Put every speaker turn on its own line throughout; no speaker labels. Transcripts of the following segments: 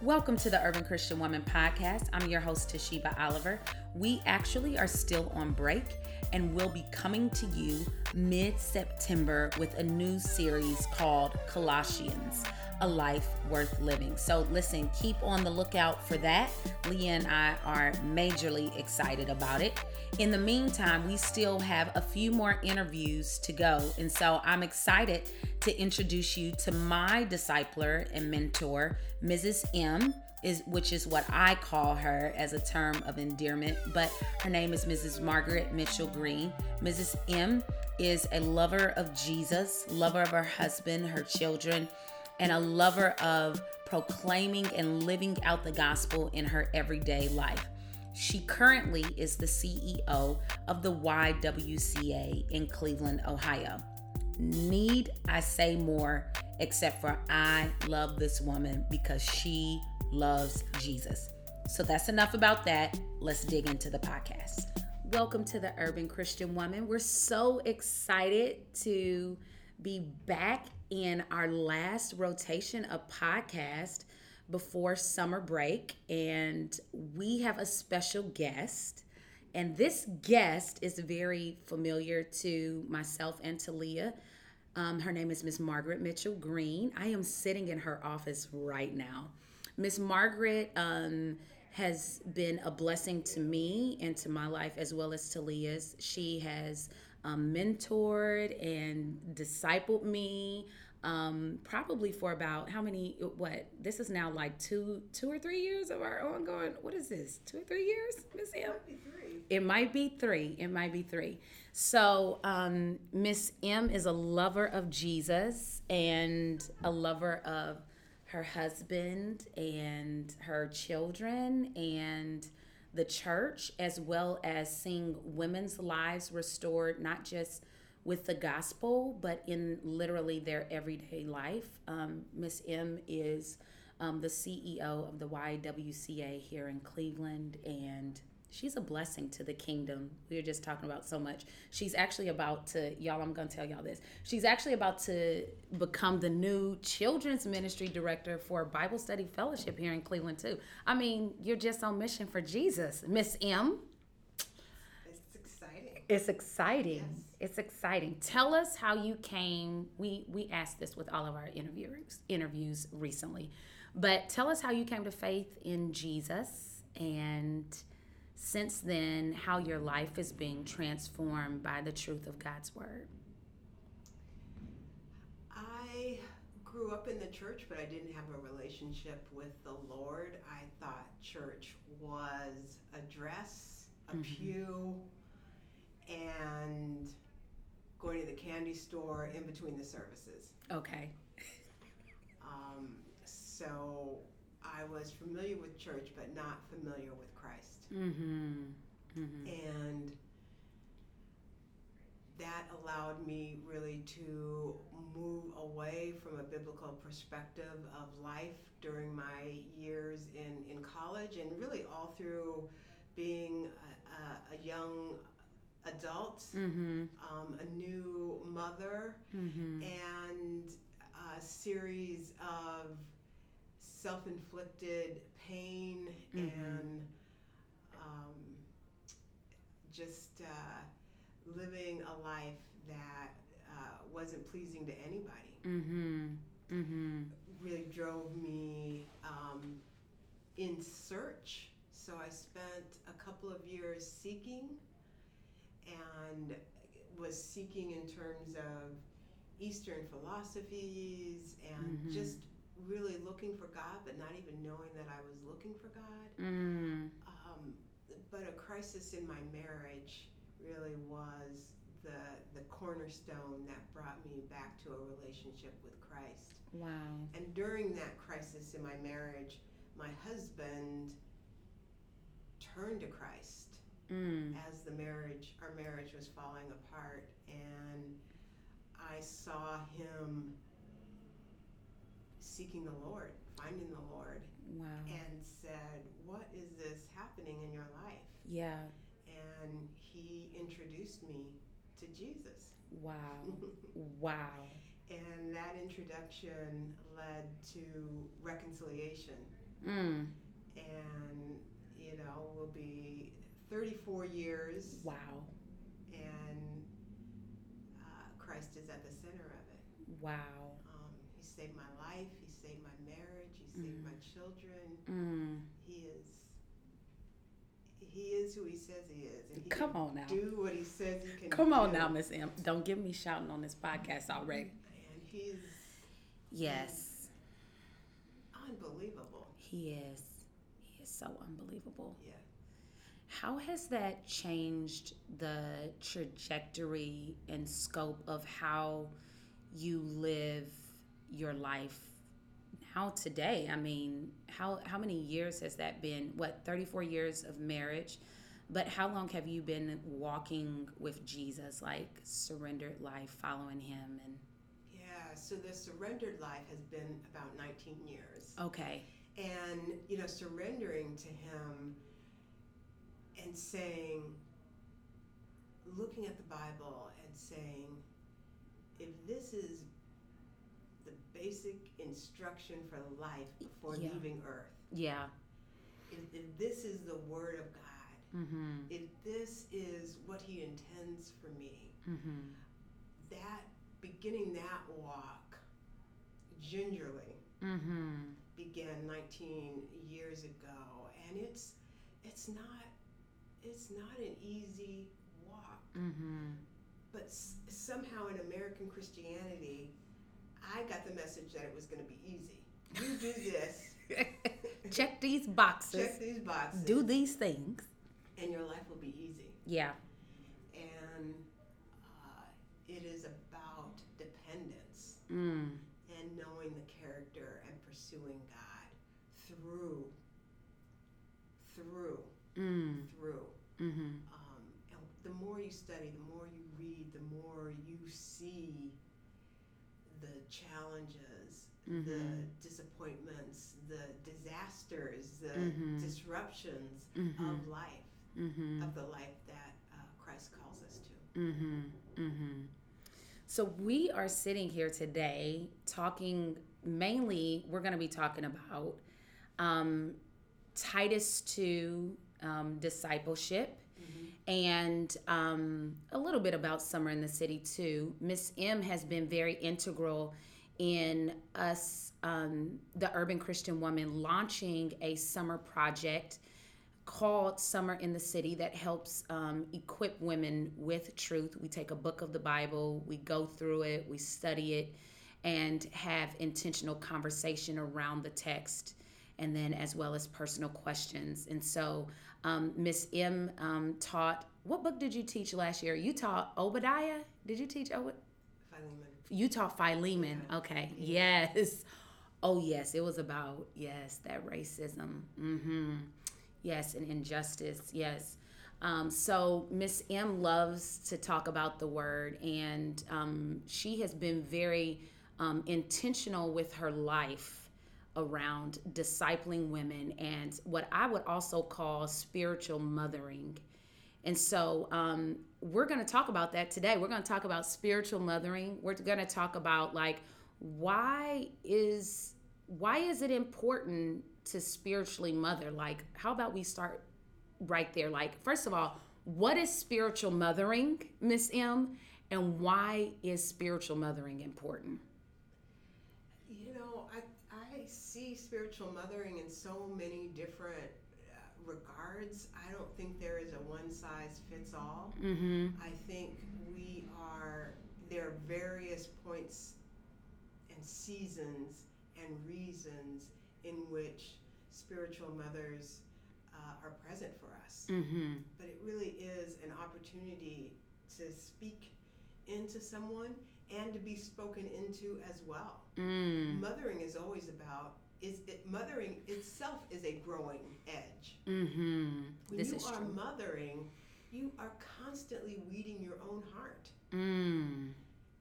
Welcome to the Urban Christian Woman Podcast. I'm your host, Toshiba Oliver. We actually are still on break and we'll be coming to you mid September with a new series called Colossians A Life Worth Living. So, listen, keep on the lookout for that. Leah and I are majorly excited about it. In the meantime, we still have a few more interviews to go. And so I'm excited to introduce you to my discipler and mentor, Mrs. M. Is, which is what I call her as a term of endearment, but her name is Mrs. Margaret Mitchell Green. Mrs. M is a lover of Jesus, lover of her husband, her children, and a lover of proclaiming and living out the gospel in her everyday life. She currently is the CEO of the YWCA in Cleveland, Ohio. Need I say more except for I love this woman because she loves Jesus. So that's enough about that. Let's dig into the podcast. Welcome to the Urban Christian Woman. We're so excited to be back in our last rotation of podcast before summer break, and we have a special guest. And this guest is very familiar to myself and to Leah. Um, her name is Miss Margaret Mitchell Green. I am sitting in her office right now. Miss Margaret um, has been a blessing to me and to my life as well as to Leah's. She has um, mentored and discipled me um, probably for about how many what this is now like two two or three years of our ongoing what is this? Two or three years miss m? It might be three it might be three. So um, miss m is a lover of jesus and a lover of her husband and her children and the church as well as seeing women's lives restored not just with the gospel, but in literally their everyday life. Um, Miss M is um, the CEO of the YWCA here in Cleveland, and she's a blessing to the kingdom. We were just talking about so much. She's actually about to, y'all, I'm going to tell y'all this. She's actually about to become the new children's ministry director for Bible Study Fellowship here in Cleveland, too. I mean, you're just on mission for Jesus, Miss M.
It's exciting.
It's exciting.
Yes.
It's exciting. Tell us how you came. We we asked this with all of our interviews interviews recently, but tell us how you came to faith in Jesus, and since then, how your life is being transformed by the truth of God's word.
I grew up in the church, but I didn't have a relationship with the Lord. I thought church was a dress, a
Mhm.
pew, and going to the candy store in between the services.
Okay.
Um, so I was familiar with church, but not familiar with Christ.
Mm-hmm. Mm-hmm.
and that allowed me really to move away from a biblical perspective of life during my years in, in college and really all through being a, a, a young adult,
Mm-hmm.
um, a new mother,
Mm-hmm.
and a series of self inflicted pain
Mhm.
and um, just uh, living a life that uh, wasn't pleasing to anybody
Mm-hmm. Mm-hmm.
really drove me um, in search. So I spent a couple of years seeking and was seeking in terms of Eastern philosophies and
Mhm.
just really looking for God, but not even knowing that I was looking for God.
Mm.
Um, but a crisis in my marriage really was the the cornerstone that brought me back to a relationship with Christ.
Wow.
And during that crisis in my marriage, my husband turned to Christ
Mm.
as the marriage our marriage was falling apart and I saw him seeking the Lord, finding the Lord
Wow.
and said, "What is this happening in your life?"
Yeah.
And he introduced me to Jesus.
Wow. Wow.
And that introduction led to reconciliation
Mm.
And, you know, we'll be 34 years.
Wow.
And uh, Christ is at the center of it.
Wow.
Um, he saved my life. Saved my marriage. He saved
Mm.
my children.
Mm.
He is. He is who he says he is, and he
Come
can
on now.
do what he says he can.
Come on
do.
now, Miss M. Don't give me shouting on this podcast already.
And he's
Yes,
unbelievable.
he is. He is so unbelievable.
Yeah.
How has that changed the trajectory and scope of how you live your life now today? I mean, how how many years has that been? What, 34 years of marriage? But how long have you been walking with Jesus, like surrendered life, following him and
Yeah. So the surrendered life has been about 19 years.
okay.
and you know surrendering to him and saying looking at the bible and saying if this is basic instruction for life before
Yeah.
leaving earth
Yeah.
if, if this is the word of god
Mhm.
if this is what he intends for me
Mhm.
that beginning that walk gingerly
Mhm.
began 19 years ago and it's it's not it's not an easy walk
Mhm.
but s- somehow in american christianity i got the message that it was going to be easy you do this
Check these boxes.
check these boxes
Do these things.
and your life will be easy
Yeah.
and uh, it is about dependence
Mm.
and knowing the character and pursuing god through through
Mm.
through
Mhm.
um, and the more you study, the more you read, the more you see the challenges, the
Mhm.
disappointments, the disasters, the
Mhm.
disruptions
Mhm.
of life,
Mhm.
of the life that uh, Christ calls us to.
Mm-hmm. Mm-hmm. So we are sitting here today talking mainly, we're going to be talking about um, Titus 2 um, discipleship and um, a little bit about Summer in the City too. Miss M has been very integral in us, um, the Urban Christian Woman, launching a summer project called Summer in the City that helps um, equip women with truth. We take a book of the Bible, we go through it, we study it, and have intentional conversation around the text, and then as well as personal questions. And so, um, Miss M um, taught. What book did you teach last year? You taught Obadiah. Did you teach Obadiah?
Philemon.
You taught Philemon. Okay. Yes. Oh, yes. It was about, yes, that racism. Mm-hmm. Yes, and injustice. Yes. Um, so Miss M loves to talk about the word, and um, she has been very um, intentional with her life around discipling women and what I would also call spiritual mothering. And so um, we're going to talk about that today. We're going to talk about spiritual mothering. We're going to talk about like why is why is it important to spiritually mother? Like how about we start right there? Like first of all, what is spiritual mothering, Miss M, and why is spiritual mothering important?
You know, I, I see spiritual mothering in so many different uh, regards. I don't think there is a one size fits all.
Mm-hmm.
I think we are, there are various points and seasons and reasons in which spiritual mothers uh, are present for us.
Mm-hmm.
But it really is an opportunity to speak into someone and to be spoken into as well.
Mm.
Mothering is always about is it mothering itself is a growing edge.
Mm-hmm.
When
This
you are
true.
mothering, you are constantly weeding your own heart.
Mm.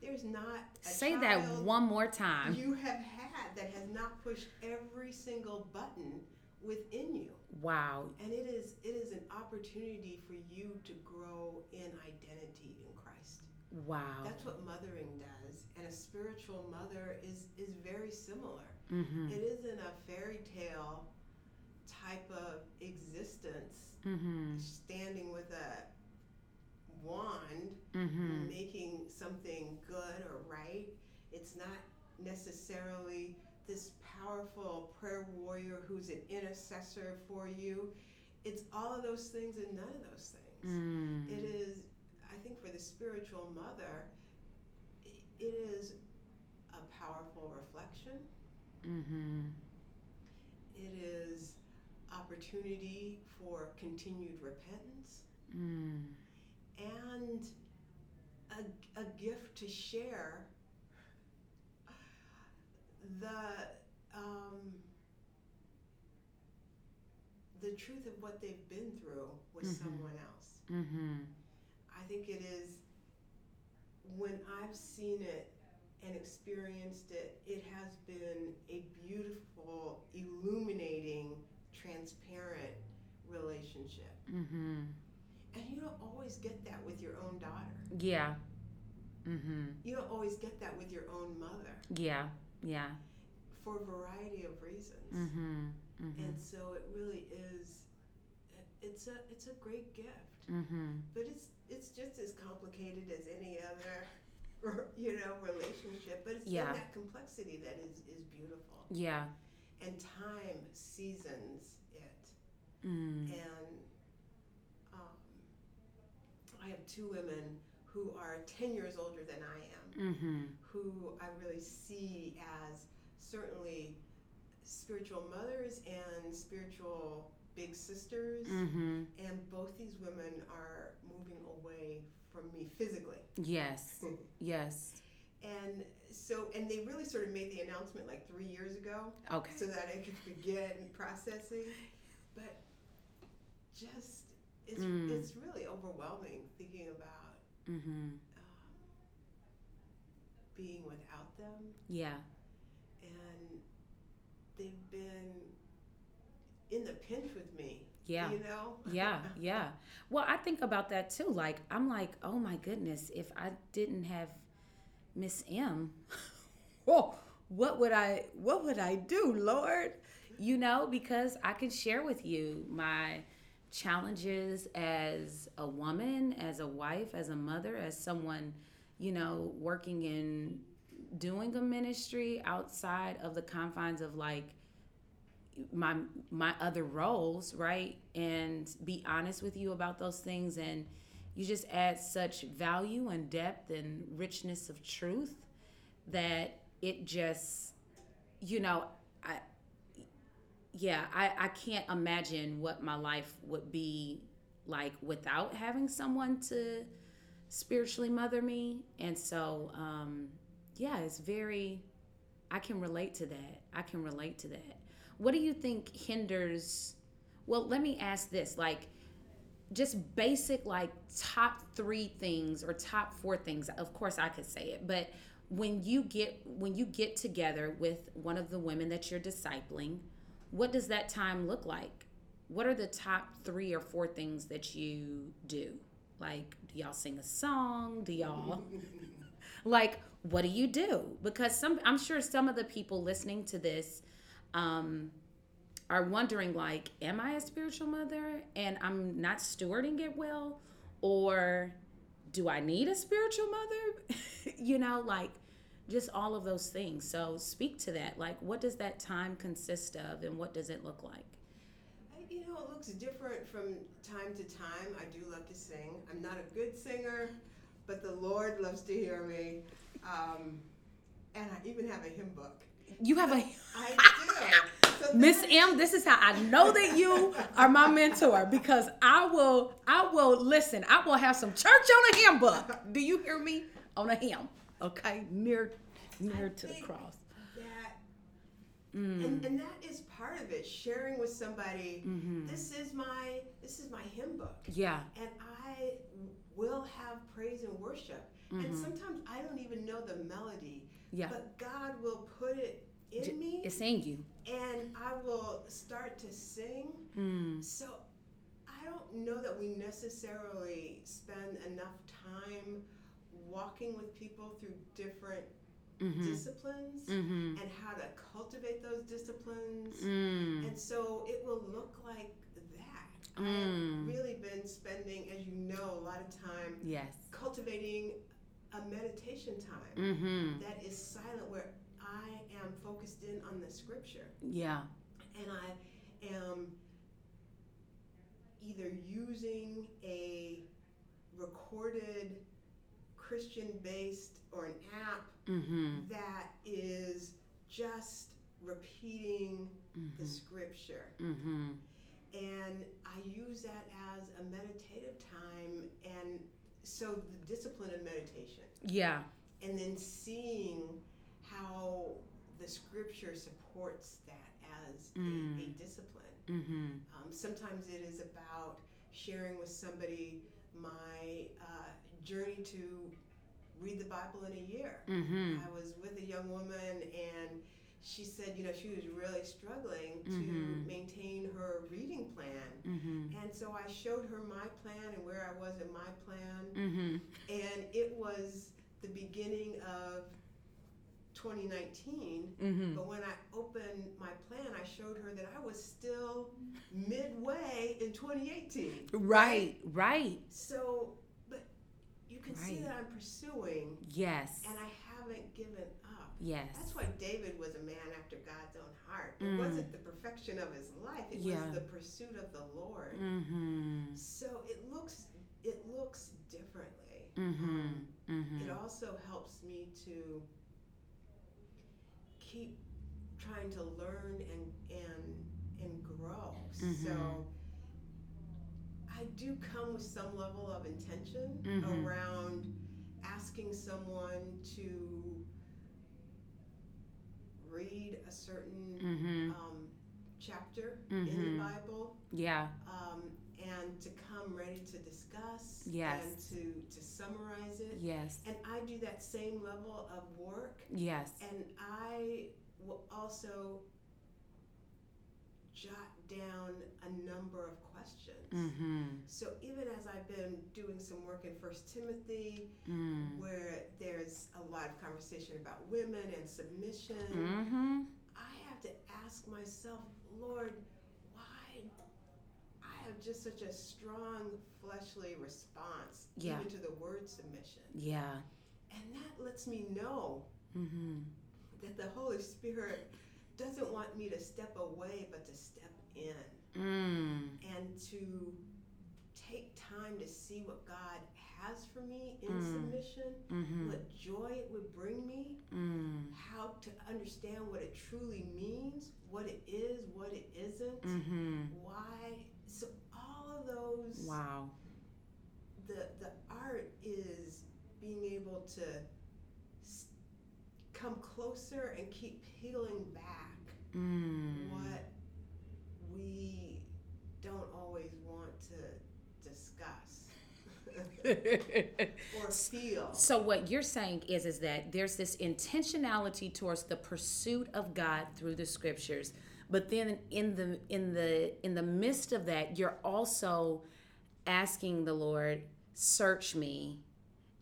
There's not a
Say that one more time.
you have had that has not pushed every single button within you.
Wow.
And it is it is an opportunity for you to grow in identity in Christ.
Wow.
That's what mothering does. And a spiritual mother is is very similar.
Mm-hmm.
It isn't a fairy tale type of existence,
Mm-hmm.
standing with a wand,
Mm-hmm.
making something good or right. It's not necessarily this powerful prayer warrior who's an intercessor for you. It's all of those things and none of those things.
Mm.
It is, I think, for the spiritual mother, it is a powerful reflection.
Mm-hmm.
It is opportunity for continued repentance
Mm.
and a, a gift to share the um, the truth of what they've been through with
Mhm.
someone else.
Mm-hmm.
I think it is when I've seen it and experienced it, it has been a beautiful, illuminating, transparent relationship.
Mm-hmm.
And you don't always get that with your own daughter.
Yeah. Mm-hmm.
You don't always get that with your own mother
Yeah. Yeah.
for a variety of reasons.
Mm-hmm. Mm-hmm.
And so it really is it's a it's a great gift.
Mm-hmm.
But it's it's just as complicated as any other you know relationship, but it's
Yeah.
in that complexity that is is beautiful.
Yeah.
And time seasons it.
Mm.
And um, I have two women who are 10 years older than I am,
Mm-hmm.
who I really see as certainly spiritual mothers and spiritual big sisters.
Mm-hmm.
And both these women are moving away from me physically.
Yes. Yes.
And so, and they really sort of made the announcement like three years ago
Okay.
so that I could begin processing. But just, it's,
Mm.
it's really overwhelming thinking about
Mm-hmm.
um, being without them.
Yeah.
And they've been in the pinch with me.
Yeah.
You know?
Yeah, yeah. Well, I think about that too. Like, I'm like, oh my goodness, if I didn't have Miss M, oh, what would I, what would I do, Lord? You know, because I can share with you my challenges as a woman, as a wife, as a mother, as someone, you know, working in doing a ministry outside of the confines of like my my other roles, right? And be honest with you about those things and you just add such value and depth and richness of truth that it just you know, I yeah, I I can't imagine what my life would be like without having someone to spiritually mother me. And so um yeah, it's very I can relate to that. I can relate to that. What do you think hinders? Well, let me ask this like, just basic, like, top three things or top four things. Of course, I could say it, but when you get when you get together with one of the women that you're discipling what does that time look like what are the top three or four things that you do like do y'all sing a song do y'all like what do you do because some i'm sure some of the people listening to this um are wondering like am i a spiritual mother and i'm not stewarding it well or do i need a spiritual mother you know like just all of those things so speak to that like what does that time consist of and what does it look like
You know, it looks different from time to time. I do love to sing. I'm not a good singer, but the Lord loves to hear me. Um, and I even have a hymn book.
You have a
I do. So
Miss M, this is how I know that you are my mentor because I will, I will listen. I will have some church on a hymn book. Do you hear me? On a hymn, okay, near, near to the cross.
That,
Mm.
and, and that is part of it. Sharing with somebody.
Mhm.
This is my this is my hymn book,
Yeah,
and I will have praise and worship. And
Mhm.
sometimes I don't even know the melody,
yeah.
but God will put it in
J-
me,
It's in you.
and I will start to sing.
Mm.
So I don't know that we necessarily spend enough time walking with people through different
Mm-hmm.
disciplines
Mm-hmm.
and how to cultivate those disciplines.
Mm.
And so it will look like that.
Mm.
I've really been spending, as you know, a lot of time
Yes.
cultivating a meditation time
Mm-hmm.
that is silent where I am focused in on the scripture
Yeah.
and I am either using a recorded Christian based or an app
Mm-hmm.
that is just repeating the
Mm-hmm.
scripture.
Mm-hmm.
And I use that as a meditative time and so the discipline of meditation
Yeah.
and then seeing how the scripture supports that as a, a
Mm.
discipline.
Mm-hmm.
Um, sometimes it is about sharing with somebody my uh, journey to read the Bible in a year.
Mm-hmm.
I was with a young woman and she said, you know, she was really struggling to
Mhm.
maintain her reading plan.
Mm-hmm.
And so I showed her my plan and where I was in my plan.
Mm-hmm.
And it was the beginning of 2019.
Mm-hmm.
But when I opened my plan, I showed her that I was still midway in 2018.
Right. Right.
So, but you can see that I'm pursuing
Yes.
and I haven't given up.
Yes.
That's why David was a man after God's own heart. It
Mm.
wasn't the perfection of his life, it
Yeah.
was the pursuit of the Lord.
Mm-hmm.
So it looks it looks differently.
Mm-hmm.
Um,
Mm-hmm.
It also helps me to keep trying to learn and and and grow. So I do come with some level of intention
Mhm.
around asking someone to read a certain
Mm-hmm.
um, chapter
Mhm.
in the Bible
Yeah.
um, and to come ready to discuss
Yes.
and to, to summarize it.
Yes.
And I do that same level of work,
Yes.
and I will also jot down a number of questions.
Mm-hmm.
So even as I've been doing some work in First Timothy,
Mm.
where there's a lot of conversation about women and submission,
Mm-hmm.
I have to ask myself, Lord, why I have just such a strong fleshly response
Yeah.
even to the word submission.
Yeah.
And that lets me know
Mm-hmm.
that the Holy Spirit doesn't want me to step away but to step in
Mm.
and to take time to see what God has for me in
Mm.
submission,
Mm-hmm.
what joy it would bring me,
Mm.
how to understand what it truly means, what it is, what it isn't,
Mm-hmm.
why. So all of those,
Wow.
the the art is being able to s- come closer and keep peeling back
Mm.
what we don't always want to discuss or feel.
So what you're saying is is that there's this intentionality towards the pursuit of God through the scriptures, but then in the in the in the midst of that, you're also asking the Lord, search me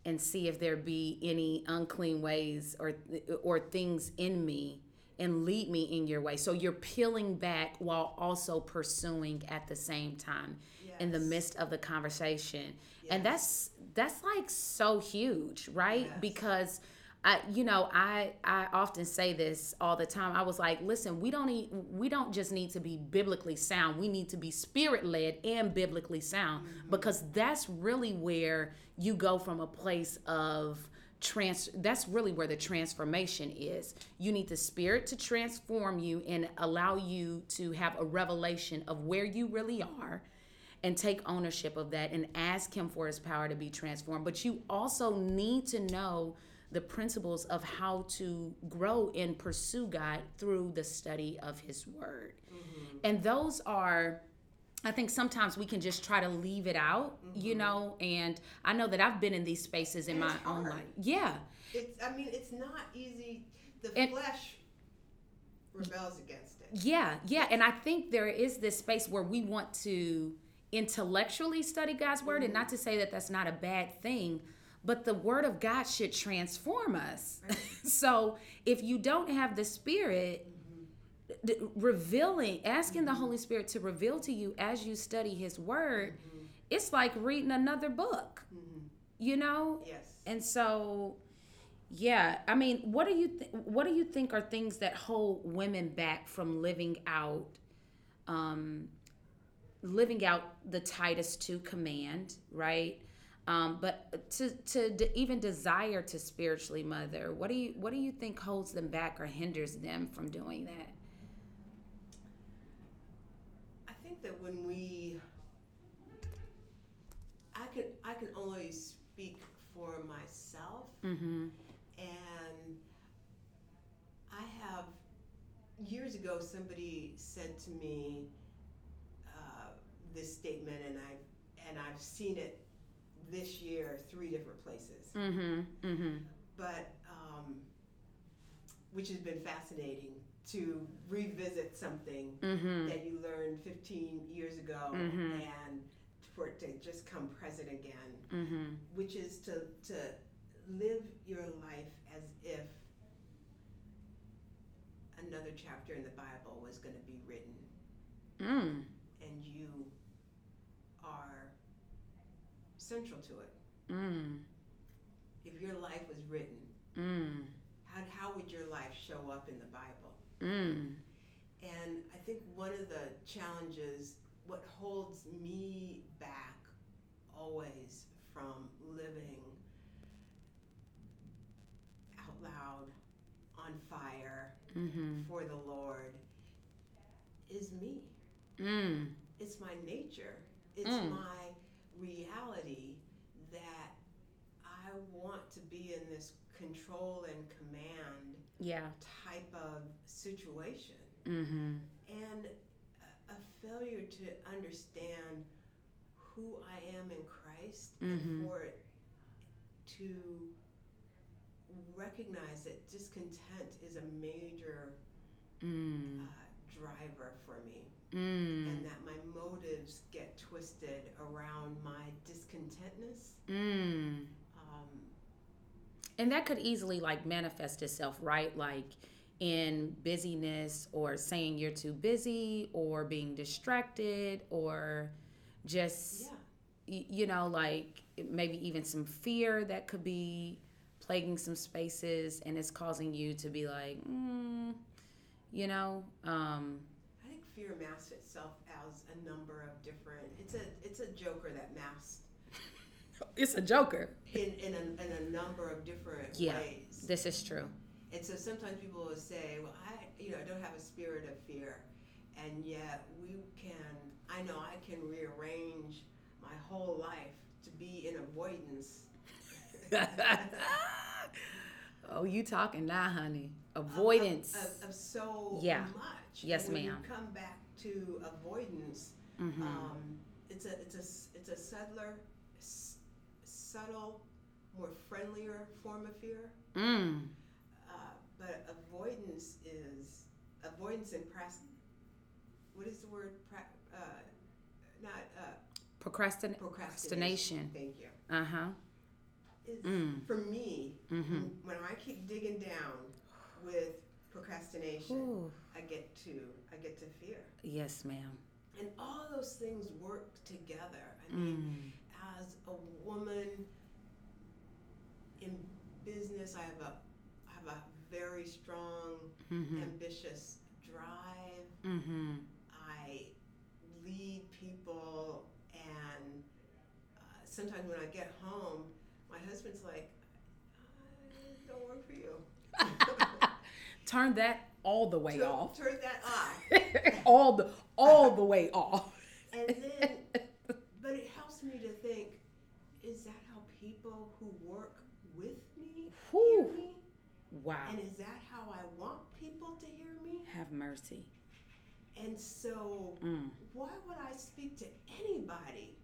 and see if there be any unclean ways or or things in me and lead me in your way. So you're peeling back while also pursuing at the same time in the midst of the conversation. And that's that's like so huge, right?
Yes.
Because I you know, I I often say this all the time. I was like, listen, we don't need we don't just need to be biblically sound. We need to be spirit led and biblically sound mm-hmm. because that's really where you go from a place of trans that's really where the transformation is you need the spirit to transform you and allow you to have a revelation of where you really are and take ownership of that and ask him for his power to be transformed but you also need to know the principles of how to grow and pursue God through the study of his word mm-hmm. and those are I think sometimes we can just try to leave it out, you mm-hmm. know, and I know that I've been in these spaces in
And
my own life. Yeah.
It's I mean it's not easy. The
And-
flesh rebels against it.
Yeah, yeah, and I think there is this space where we want to intellectually study God's word, and not to say that that's not a bad thing, but the word of God should transform us. so if you don't have the spirit, d- revealing, asking the Holy Spirit to reveal to you as you study His Word, it's like reading another book, you know?
Yes.
And so, yeah, I mean, what do you th- what do you think are things that hold women back from living out, um, living out the Titus two command, right? Um, but to to d- even desire to spiritually mother, what do you what do you think holds them back or hinders them from doing that?
I think that when we, I can I can only speak for myself,
Mm-hmm.
and I have years ago somebody said to me this statement, and I and I've seen it this year three different places,
Mm-hmm. Mm-hmm.
but um, which has been fascinating to revisit something
Mm-hmm.
that you learned 15 years ago
Mhm.
and for it to just come present again,
Mm-hmm.
which is to, to live your life as if another chapter in the Bible was going to be written
Mm.
and you are central to it.
Mm.
If your life was written,
Mm.
how, how would your life show up in the Bible?
Mm.
And I think one of the challenges, what holds me back always from living out loud, on fire
Mm-hmm.
for the Lord, is me.
Mm.
It's my nature. It's
Mm.
my reality that I want to be in this control and command
Yeah.
type of situation.
Mm-hmm.
and a, a failure to understand who I am in Christ
Mhm.
and for it to recognize that discontent is a major
Mm.
uh, driver for me
Mm.
and that my motives get twisted around my discontentness
Mm.
um,
And that could easily like manifest itself, right? Like in busyness or saying you're too busy or being distracted or just
yeah
y- you know like maybe even some fear that could be plaguing some spaces and it's causing you to be like mm, you know um
I masks itself as a number of different it's a it's a joker that masks
it's a joker
in, in, a, in a number of different
Yeah.
ways
this is true
And so sometimes people will say, "Well, I, you know, I don't have a spirit of fear," and yet we can. I know I can rearrange my whole life to be in avoidance.
oh you talking now honey avoidance
of, of, of so
Yeah.
much.
Yes,
when
ma'am.
You come back to avoidance.
Mhm.
Um, it's a it's a s- it's a subtler, s- subtle, more friendlier form of fear.
mm.
Uh, but avoidance is avoidance and pras. What is the word? Pra, uh, not uh,
Procrastin-
procrastination.
procrastination
Thank you.
uh-huh
Is
Mm.
for me
mm-hmm
when I keep digging down with procrastination,
Ooh.
I get to I get to fear,
yes ma'am
and all those things work together. I mean,
mm.
as a woman in business, I have a I have a very strong,
mm-hmm
ambitious drive.
mm-hmm
I lead people, and uh, sometimes when I get home, my husband's like, "I don't work for you."
Turn that all the way
turn,
off
turn that off.
all the all the way off
And then, but it helps me to think: Is that how people who work with me hear me?
wow
And is that how I want people to hear me?
have mercy
And so,
mm.
why would I speak to anybody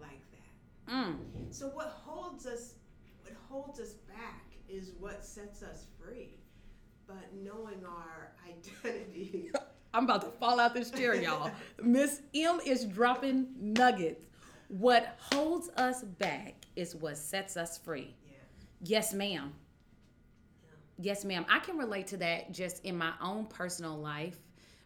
like that?
Mm.
So what holds us what holds us back is what sets us free. But knowing our identity
I'm about to fall out this chair, y'all. Miss M is dropping nuggets. What holds us back is what sets us free.
yeah.
Yes, ma'am. Yes, ma'am. I can relate to that just in my own personal life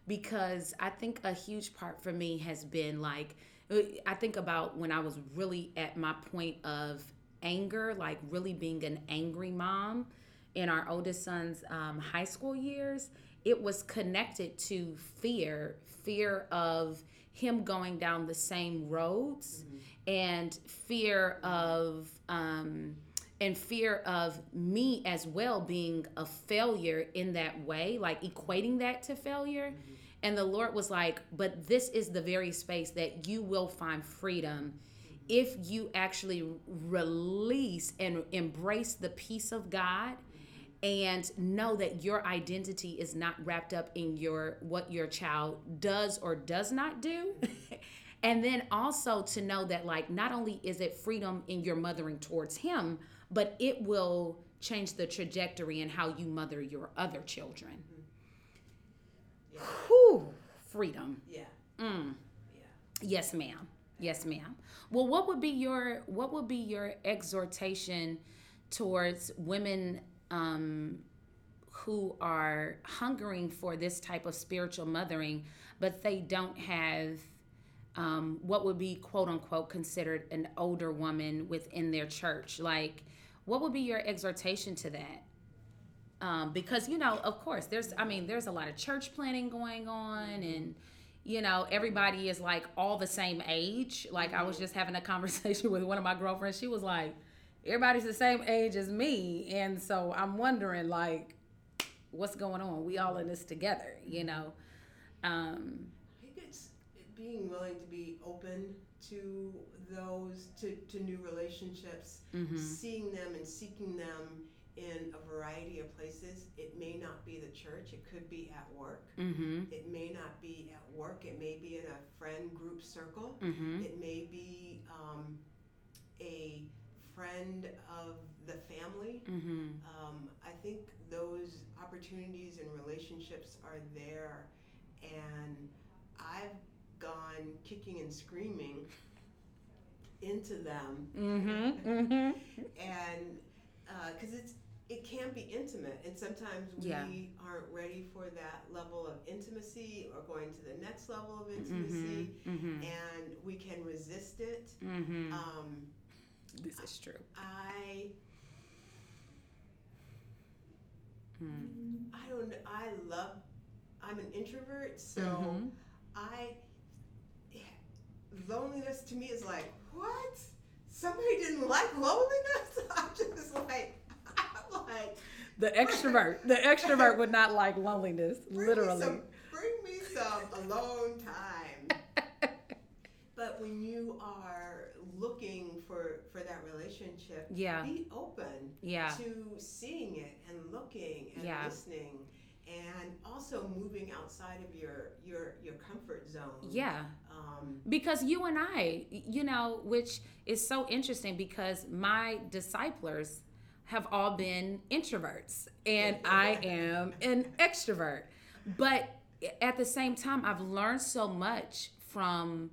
because I think a huge part for me has been like, uh, I think about when I was really at my point of anger, like really being an angry mom in our oldest son's um, high school years. It was connected to fear fear of him going down the same roads mm-hmm. and fear of, um, and fear of me as well being a failure in that way, like equating that to failure. Mm-hmm. And the Lord was like, but this is the very space that you will find freedom if you actually release and embrace the peace of God and know that your identity is not wrapped up in your what your child does or does not do. and then also to know that like not only is it freedom in your mothering towards him, but it will change the trajectory and how you mother your other children. Mm-hmm. Yeah. Whew, freedom.
Yeah.
Mm. Yeah. Yes, ma'am. Yes, ma'am. Well, what would be your what would be your exhortation towards women um, who are hungering for this type of spiritual mothering, but they don't have um, what would be quote unquote considered an older woman within their church? Like, what would be your exhortation to that? Um, because you know, of course, there's I mean, there's a lot of church planning going on, and you know, everybody is like all the same age. Like, I was just having a conversation with one of my girlfriends. She was like, everybody's the same age as me, and so I'm wondering like, what's going on? We all in this together, you know. Um, I think it's
being willing to be open to those to, to new relationships mm-hmm. seeing them and seeking them in a variety of places it may not be the church it could be at work mm-hmm. it may not be at work it may be in a friend group circle mm-hmm. it may be um, a friend of the family mm-hmm. um, i think those opportunities and relationships are there and i've gone kicking and screaming into them, mm-hmm, mm-hmm. and because uh, it's it can be intimate, and sometimes we yeah. aren't ready for that level of intimacy or going to the next level of intimacy, mm-hmm, mm-hmm. and we can resist it.
Mm-hmm. Um, this is true.
I. Hmm. I don't. I love. I'm an introvert, so mm-hmm. I loneliness to me is like, what? Somebody didn't like loneliness? I'm just like, I'm like.
The extrovert, the extrovert would not like loneliness,
bring
literally.
Me some, bring me some alone time. but when you are looking for for that relationship,
yeah,
be open,
yeah.
to seeing it and looking and yeah. listening and also moving outside of your your your comfort zone
yeah um, because you and i you know which is so interesting because my disciplers have all been introverts and i am an extrovert but at the same time i've learned so much from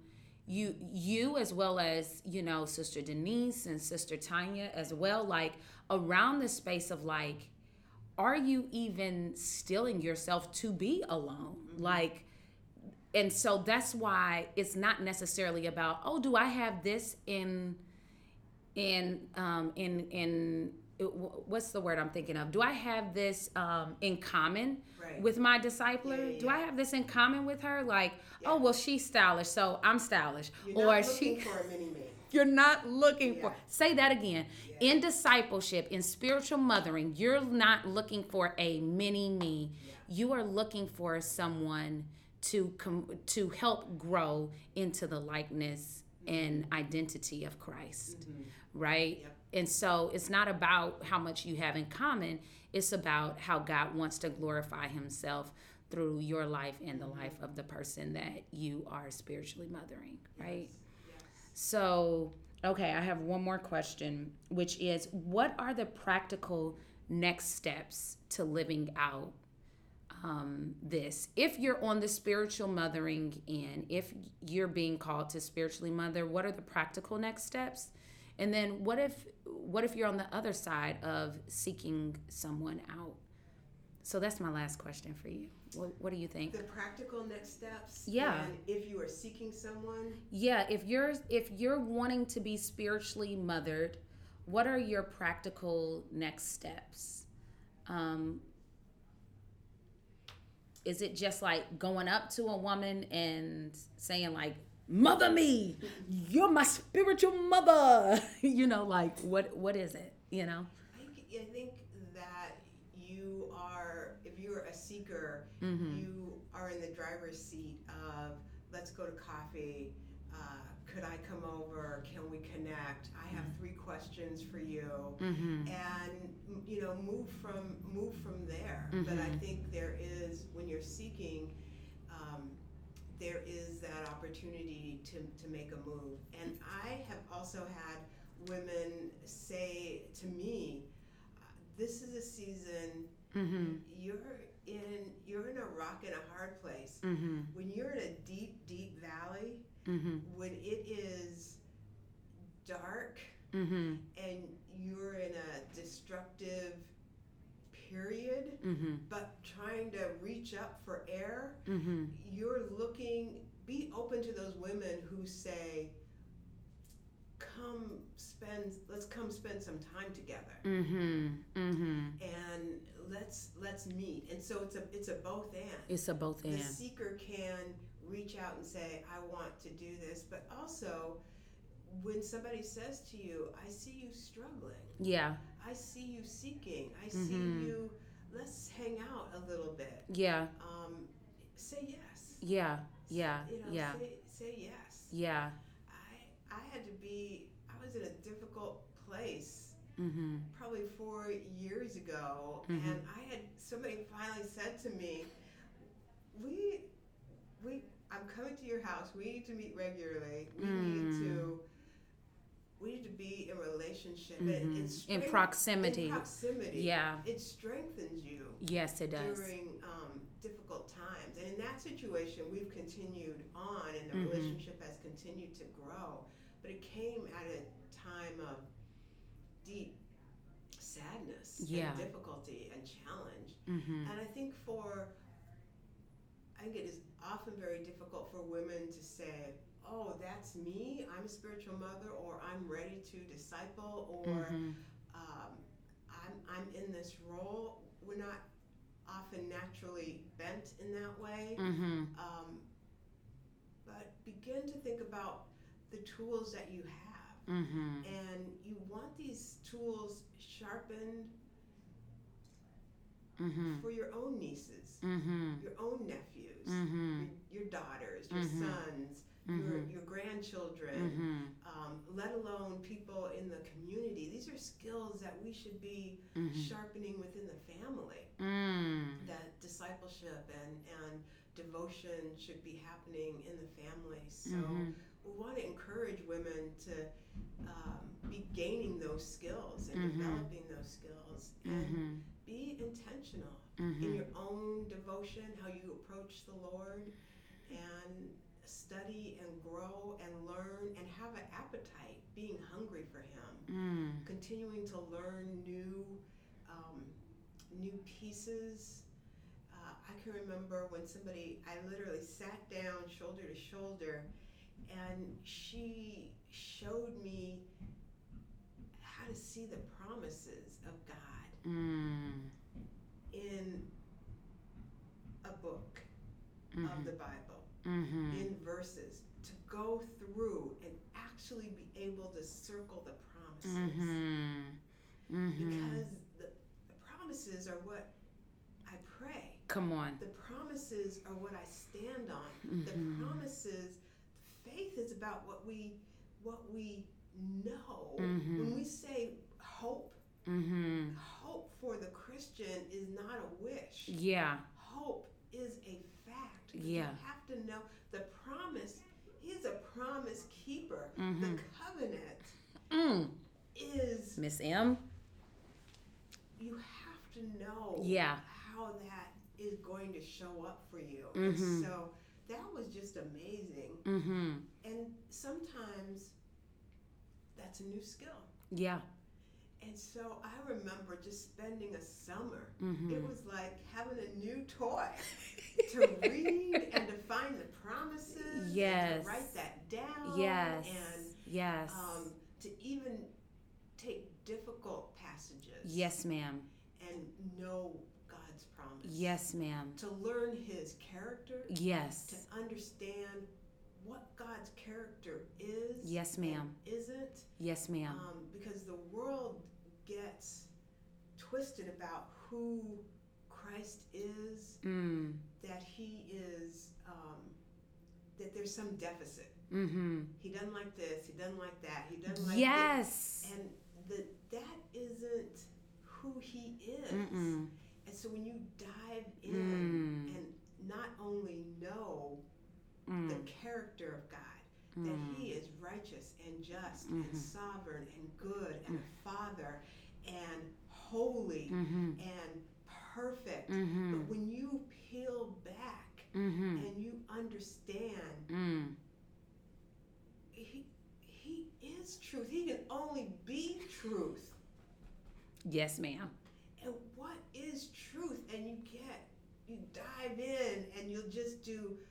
you you as well as you know sister denise and sister tanya as well like around the space of like are you even stilling yourself to be alone? Mm-hmm. Like, and so that's why it's not necessarily about oh do i have this in in um in in what's the word i'm thinking of do i have this um in common right. with my discipler yeah, yeah, do i have this in common with her like yeah. oh well she's stylish so i'm stylish
You're or she for a mini me
you're not looking yeah. for. Say that again. Yeah. In discipleship, in spiritual mothering, you're not looking for a mini me. Yeah. You are looking for someone to com- to help grow into the likeness mm-hmm. and identity of Christ. Mm-hmm. Right? Yep. And so it's not about how much you have in common, it's about how God wants to glorify himself through your life and the life of the person that you are spiritually mothering, right? Yes. So, okay, I have one more question, which is what are the practical next steps to living out um, this? If you're on the spiritual mothering end, if you're being called to spiritually mother, what are the practical next steps? And then what if what if you're on the other side of seeking someone out So that's my last question for you. What, what do you think?
The practical next steps.
Yeah.
If you are seeking someone,
Yeah, if you're if you're wanting to be spiritually mothered, what are your practical next steps? Um, is it just like going up to a woman and saying like, "Mother me, you're my spiritual mother," you know, like what what is it? You know?
I think, I think that you are, if you're a seeker,
Mm-hmm.
you are in the driver's seat of let's go to coffee. Uh, could I come over? Can we connect? I have three questions for you.
Mm-hmm.
and you know move from move from there but i
Mhm.
think there is when you're seeking um, there is that opportunity to, to make a move and i have also had women say to me this is a season
Mm-hmm.
you're in you're in a rock and a hard place
Mm-hmm.
when you're in a deep deep valley
Mm-hmm.
when it is dark
Mm-hmm.
and you're in a destructive period,
Mm-hmm.
but trying to reach up for air,
Mm-hmm.
you're looking, be open to those women who say, come spend, let's come spend some time together.
Mm-hmm. Mm-hmm.
And let's let's meet. And so it's a it's a both and.
It's a both and The
seeker can reach out and say, I want to do this, but also when somebody says to you, I see you struggling.
Yeah.
I see you seeking. I see
Mhm.
you. Let's hang out a little bit.
Yeah.
Um, say yes.
Yeah. Yeah.
You know,
Yeah.
Say, say yes.
Yeah.
I I had to be. I was in a difficult place
Mm-hmm.
probably four years ago,
Mhm.
and I had somebody finally said to me, "We, we, I'm coming to your house. We need to meet regularly. We need
Mm.
to." We need to be in relationship and
Mhm.
it
In
strength-
proximity.
In proximity.
Yeah.
It strengthens you
Yes, it does.
during um, difficult times. And in that situation, we've continued on, and the
Mhm.
relationship has continued to grow. But it came at a time of deep sadness
Yeah.
and difficulty and challenge.
Mm-hmm.
And I think for, I think it is often very difficult for women to say, oh, that's me, I'm a spiritual mother, or I'm ready to disciple, or
Mm-hmm.
um, I'm, I'm in this role. We're not often naturally bent in that way.
Mm-hmm.
Um, but begin to think about the tools that you have.
Mm-hmm.
And you want these tools sharpened
Mm-hmm.
for your own nieces,
Mm-hmm.
your own nephews,
Mm-hmm.
your, your daughters, your
Mhm.
Sons, your, your grandchildren,
Mm-hmm.
um, let alone people in the community. These are skills that we should be
Mm-hmm.
sharpening within the family.
Mm.
That discipleship and, and devotion should be happening in the family. So
Mhm.
we want to encourage women to um, be gaining those skills and
Mhm.
developing those skills and
Mm-hmm.
be intentional in
Mm-hmm.
your own devotion, how you approach the Lord, and study and grow and learn and have an appetite, being hungry for Him
Mm.
continuing to learn new um, new pieces. Uh, I can remember when somebody I literally sat down shoulder to shoulder, and she showed me how to see the promises of God
Mm.
in a book of
Mm-hmm.
the Bible,
Mm-hmm.
in verses, to go through and actually be able to circle the promises.
Mm-hmm. Mm-hmm.
because the, the promises are what I pray.
Come on.
The promises are what I stand on. The promises, faith is about what we what we know.
Mhm.
When we say hope,
Mm-hmm.
hope for the Christian is not a wish.
Yeah.
Hope is a fact.
Yeah.
You have to know the promise. He's a promise keeper. The
Mhm.
covenant
Mm.
is
Miss M.
you have to know
Yeah.
how that is going to show up for you.
Mhm.
And so that was just amazing.
Mm-hmm.
And sometimes that's a new skill.
Yeah.
And so I remember just spending a summer.
Mhm.
It was like having a new toy to read and to find the promises. and
Yes.
to write that down.
Yes.
And
yes.
um, to even take difficult passages.
yes, ma'am.
And know God's promise.
Yes, ma'am.
To learn His character.
Yes.
To understand what God's character is.
Yes, ma'am.
Isn't.
Yes, ma'am.
Um, because the world gets twisted about who Christ is,
Mm.
that he is, um, that there's some deficit.
Mm-hmm.
He doesn't like this, he doesn't like that, he doesn't like
Yes.
this. And the, that isn't who he is.
Mm-mm.
And so when you dive in
Mm.
and not only know
Mm.
the character of God, that
Mm.
he is righteous and just
Mhm.
and sovereign and good and a father and holy
Mm-hmm.
and perfect.
Mm-hmm.
But when you peel back
Mm-hmm.
and you understand
Mm.
he he is truth. He can only be truth.
Yes, ma'am.
And what is truth? And you get you dive in and you'll just do well, I wonder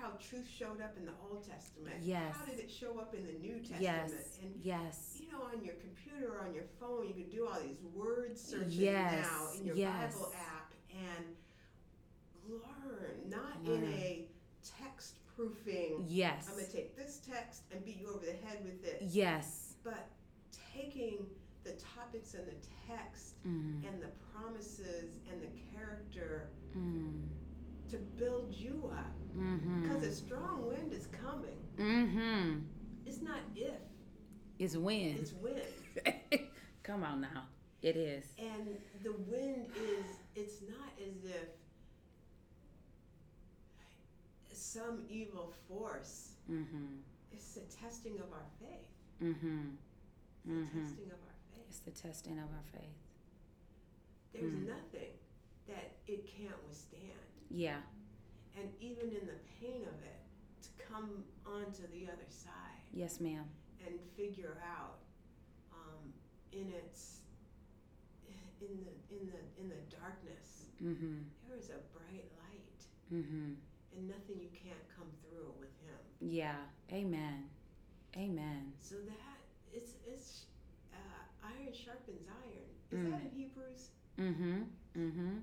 how truth showed up in the Old Testament.
Yes.
How did it show up in the New Testament?
Yes.
And
Yes.
you know, on your computer or on your phone, you can do all these word searches
Yes,
now in your
yes.
Bible app and learn, not
Learn.
in a text proofing.
Yes.
I'm going to take this text and beat you over the head with it,
Yes.
but taking the topics and the text
Mm.
and the promises and the character
Mm.
To build you up.
Mm-hmm.
Because a strong wind is coming.
Mm-hmm.
It's not if,
It's when.
it's when.
Come on now. It is.
And the wind is, it's not as if some evil force,
Mm-hmm.
it's a testing of our faith.
Mm-hmm.
It's
Mhm.
a testing of our faith.
It's the testing of our faith.
There's
Mm.
nothing that it can't withstand.
Yeah.
And even in the pain of it, to come onto the other side
Yes, ma'am.
and figure out um, in its in the in the in the darkness
Mm-hmm.
there is a bright light
Mm-hmm.
and nothing you can't come through with him
Yeah. Amen. Amen.
so that it's it's uh, iron sharpens iron is
Mm.
that in hebrews
Mm-hmm. Mm-hmm.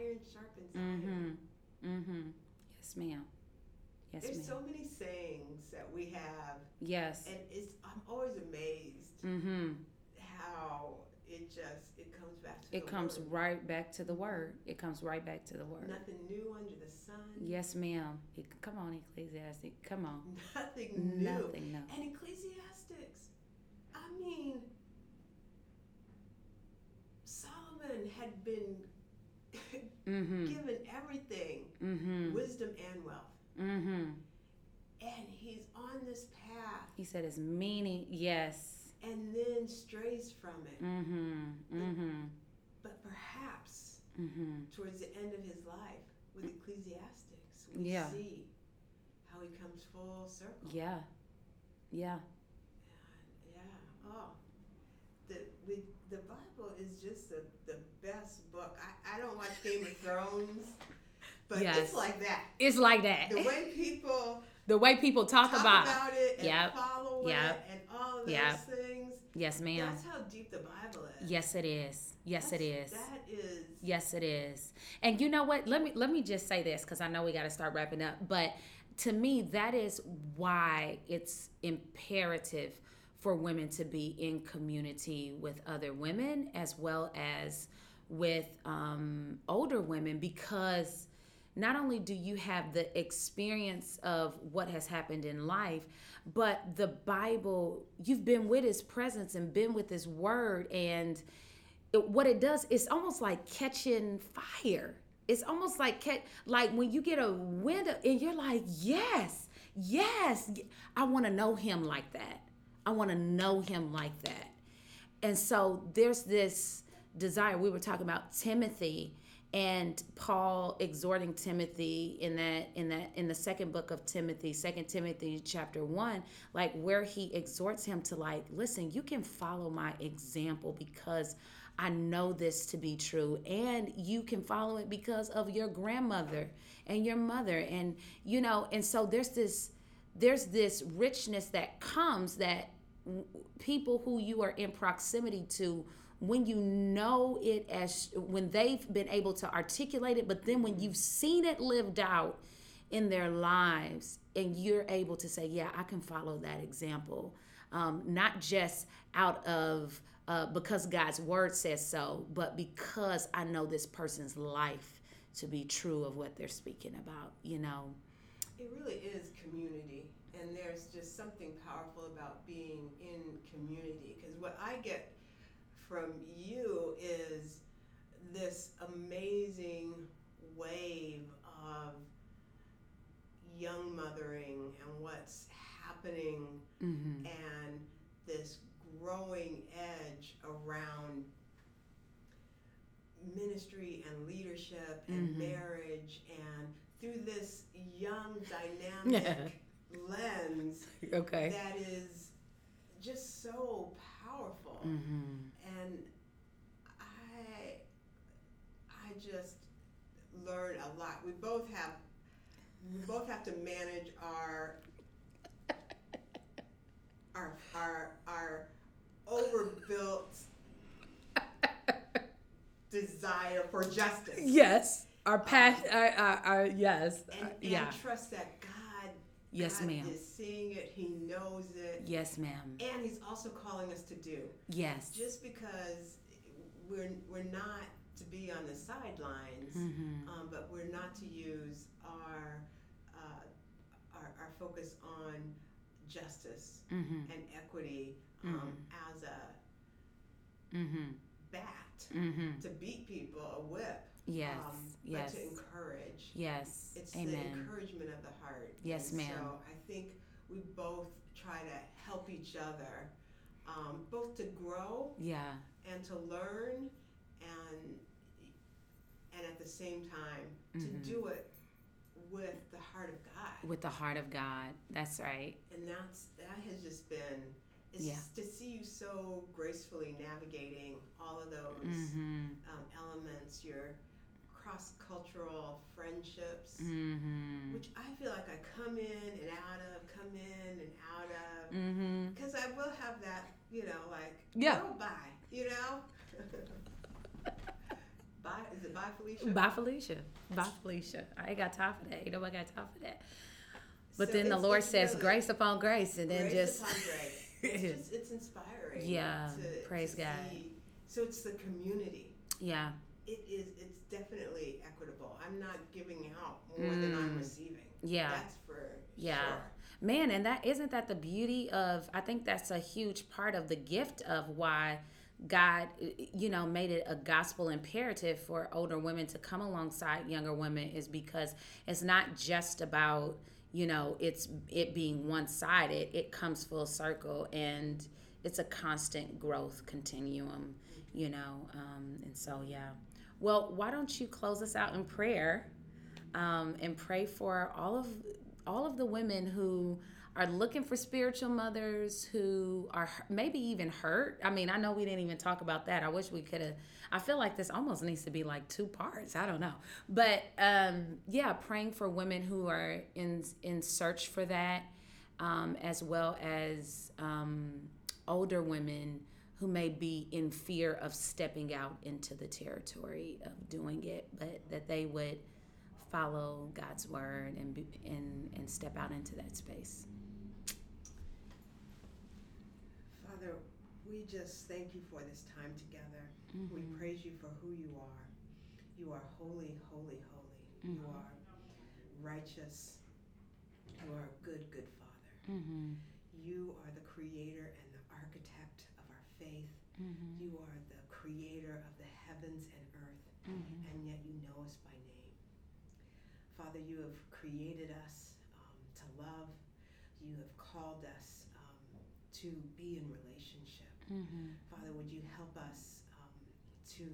Iron sharpens iron
Mm-hmm. Mm-hmm. Yes, ma'am. Yes,
there's
ma'am.
so many sayings that we have
yes.
and it's i'm always amazed
Mm-hmm.
how it just it comes back to
It comes
word.
right back to the word. It comes right back to the word.
nothing new under the sun
Yes, ma'am. Come on, Ecclesiastic. Come on.
nothing new
Nothing. No.
And Ecclesiastics, I mean, Solomon had been
Mm-hmm.
given everything
Mm-hmm.
wisdom and wealth.
Mm-hmm.
And he's on this path
He said his meaning. Yes.
and then strays from it.
Mm-hmm. Mm-hmm.
But perhaps
Mm-hmm.
towards the end of his life with Ecclesiastics, we
Yeah.
see how he comes full circle.
Yeah. Yeah.
Yeah. Oh, the we, the Bible is just the, the best book. I, I don't watch Game of Thrones, but
Yes.
it's like that.
It's like that.
The way people
The way people talk,
talk,
about.
it and
Yep.
follow
Yep.
it and all those
Yep.
things.
Yes, ma'am.
That's how deep the Bible is.
Yes, it is. Yes, it
That's-
is.
That is.
Yes, it is. And you know what? Let me let me just say this because I know we got to start wrapping up. But to me, that is why it's imperative for women to be in community with other women as well as with um, older women because not only do you have the experience of what has happened in life, but the Bible, you've been with his presence and been with his word. And it, what it does, it's almost like catching fire. It's almost like catch, like when you get a wind of- and you're like, yes, yes, I want to know him like that. I want to know him like that. And so there's this desire. We were talking about Timothy and paul exhorting timothy in that in that in the second book of timothy second timothy chapter 1 like where he exhorts him to like listen you can follow my example because i know this to be true and you can follow it because of your grandmother and your mother and you know and so there's this there's this richness that comes that people who you are in proximity to when you know it as when they've been able to articulate it but then when you've seen it lived out in their lives and you're able to say yeah i can follow that example. Um, not just out of uh, because god's word says so but because i know this person's life to be true of what they're speaking about you know?
It really is community and there's just something powerful about being in community because what i get from you is this amazing wave of young mothering and what's happening mm-hmm. and this growing edge around ministry and leadership and mm-hmm. marriage and through this young dynamic lens
okay.
that is just so powerful. Mm-hmm. And I I just learn a lot. We both have we both have to manage our our our our overbuilt desire for justice.
Yes. Our passion, um, our, our, our, yes,
and,
uh, yeah.
Trust that
Yes,
God
ma'am.
is seeing it. He knows it.
Yes, ma'am.
And He's also calling us to do.
Yes.
Just because we're we're not to be on the sidelines, mm-hmm. um, but we're not to use our uh, our, our, focus on justice mm-hmm. and equity um, mm-hmm. as a mm-hmm. bat mm-hmm. to beat people, a whip.
Yes. Um, yes.
But to encourage.
Yes.
It's
Amen.
the encouragement of the heart.
Yes,
and
ma'am.
So I think we both try to help each other, um, both to grow.
Yeah.
And to learn, and and at the same time mm-hmm. to do it with the heart of God.
With the heart of God. That's right.
And that's that has just been is yeah. to see you so gracefully navigating all of those mm-hmm. um, elements. Your cross cultural friendships, mm-hmm. which I feel like I come in and out of, come in and out of, because mm-hmm. I will have that, you know, like, yeah, oh, bye, you know. bye, is it bye, Felicia?
Bye, Felicia. Bye, Felicia. I ain't got time for that. You know, I got time for that. But so then the Lord says really grace upon grace, and then
grace
just.
Upon grace. It's just it's inspiring.
Yeah, to, praise
to
God.
See. So it's the community.
Yeah.
It is. It's definitely equitable. I'm not giving out more mm. than I'm mm. receiving.
Yeah.
That's for
yeah.
Sure.
Man, and that isn't that the beauty of I think that's a huge part of the gift of why God, you know, made it a gospel imperative for older women to come alongside younger women is because it's not just about, you know, it's it being one-sided. It comes full circle and it's a constant growth continuum, you know. Um, and so yeah. Well, why don't you close us out in prayer um, and pray for all of all of the women who are looking for spiritual mothers who are maybe even hurt. I mean, I know we didn't even talk about that. I wish we could have. I feel like this almost needs to be like two parts. I don't know, but um, yeah, praying for women who are in in search for that, um, as well as um, older women who may be in fear of stepping out into the territory of doing it, but that they would follow God's word and be, and and step out into that space.
Father, we just thank you for this time together. Mm-hmm. We praise you for who you are. You are holy, holy, holy. Mm-hmm. You are righteous. You are a good, good Father. Mm-hmm. You are the creator and faith. Mm-hmm. You are the creator of the heavens and earth, mm-hmm. and yet you know us by name. Father, you have created us um, to love. You have called us um, to be in relationship. Mm-hmm. Father, would you help us um, to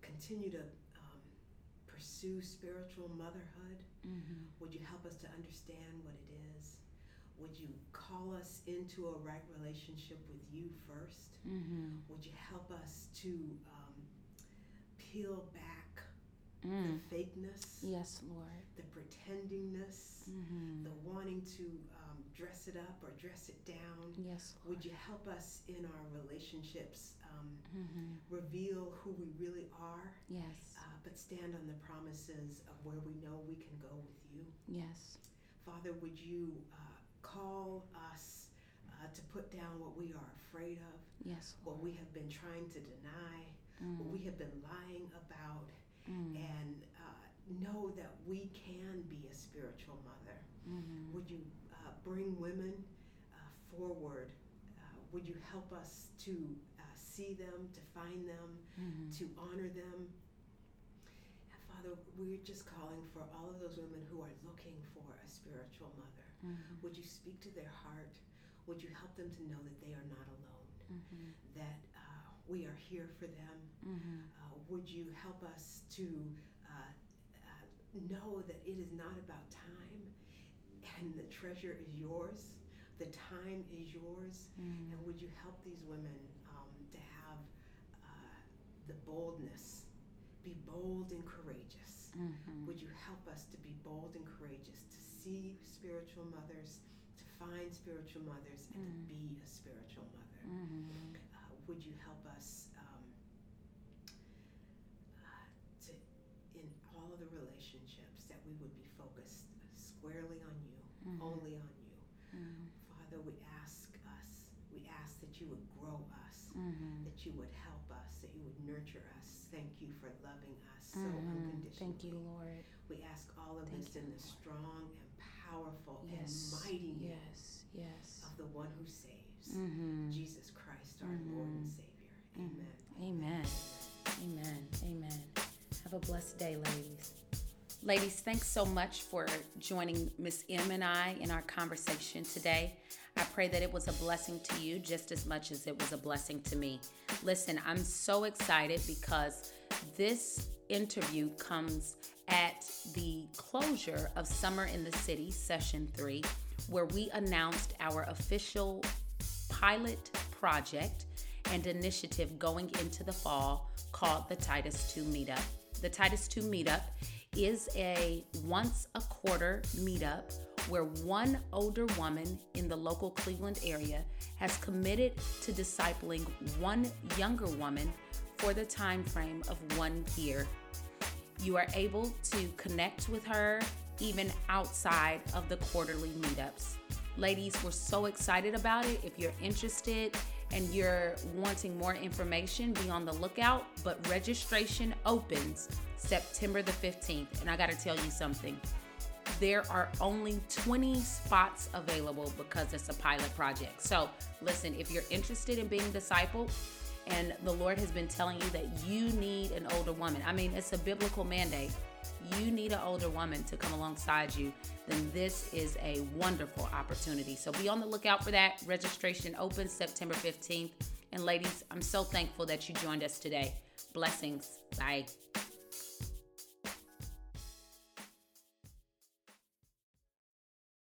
continue to um, pursue spiritual motherhood?
Mm-hmm.
Would you help us to understand what it is? Would you call us into a right relationship with you 1st
Mm-hmm.
Would you help us to um, peel back
Mm.
the fakeness,
Yes, Lord.
the pretendingness,
Mm-hmm.
the wanting to um, dress it up or dress it down?
Yes, Lord.
Would you help us in our relationships um,
Mm-hmm.
reveal who we really are,
Yes.
uh, but stand on the promises of where we know we can go with you?
Yes.
Father, would you uh, call us uh, to put down what we are afraid of,
Yes,
what we have been trying to deny, what
Mm.
we have been lying about,
Mm.
and uh, know that we can be a spiritual mother?
Mm-hmm.
Would you uh, bring women uh, forward? Uh, would you help us to uh, see them, to find them,
Mm-hmm.
to honor them? And Father, we're just calling for all of those women who are looking for a spiritual mother.
Mm-hmm.
Would you speak to their heart? Would you help them to know that they are not alone?
Mm-hmm.
That uh, we are here for them?
Mm-hmm.
Uh, would you help us to uh, uh, know that it is not about time and the treasure is yours? The time is yours.
Mm-hmm.
And would you help these women um, to have uh, the boldness? Be bold and courageous.
Mm-hmm.
Would you help us to be bold and courageous, to see spiritual mothers, to find spiritual mothers, and
Mm.
to be a spiritual mother?
Mm-hmm.
Uh, would you help us um, uh, to, in all of the relationships, that we would be focused squarely on you,
Mhm.
only on you?
Mm-hmm.
Father, we ask us, we ask that you would grow us,
Mm-hmm.
that you would help us, that you would nurture us. Thank you for loving us so
Mhm.
unconditionally.
Thank you, Lord.
We ask all of
Thank
this
you,
in the
Lord.
strong and powerful
Yes.
and mighty name
Yes. Yes.
of the one who saves,
Mm-hmm.
Jesus Christ, our Lord and
Mhm.
Savior. Amen.
Amen. Amen. Amen. Have a blessed day, ladies. Ladies, thanks so much for joining Miss M and I in our conversation today. I pray that it was a blessing to you just as much as it was a blessing to me. Listen, I'm so excited because this interview comes at the closure of Summer in the City, Session 3, where we announced our official pilot project and initiative going into the fall called the Titus 2 Meetup. The Titus 2 Meetup is a once a quarter meetup where one older woman in the local Cleveland area has committed to discipling one younger woman for the time frame of one year. You are able to connect with her even outside of the quarterly meetups. Ladies, we're so excited about it. If you're interested and you're wanting more information, be on the lookout. But registration opens September the 15th. And I got to tell you something there are only 20 spots available because it's a pilot project. So, listen, if you're interested in being discipled and the Lord has been telling you that you need an older woman, I mean, it's a biblical mandate. You need an older woman to come alongside you, then this is a wonderful opportunity. So be on the lookout for that. Registration opens September 15th. And ladies, I'm so thankful that you joined us today. Blessings. Bye.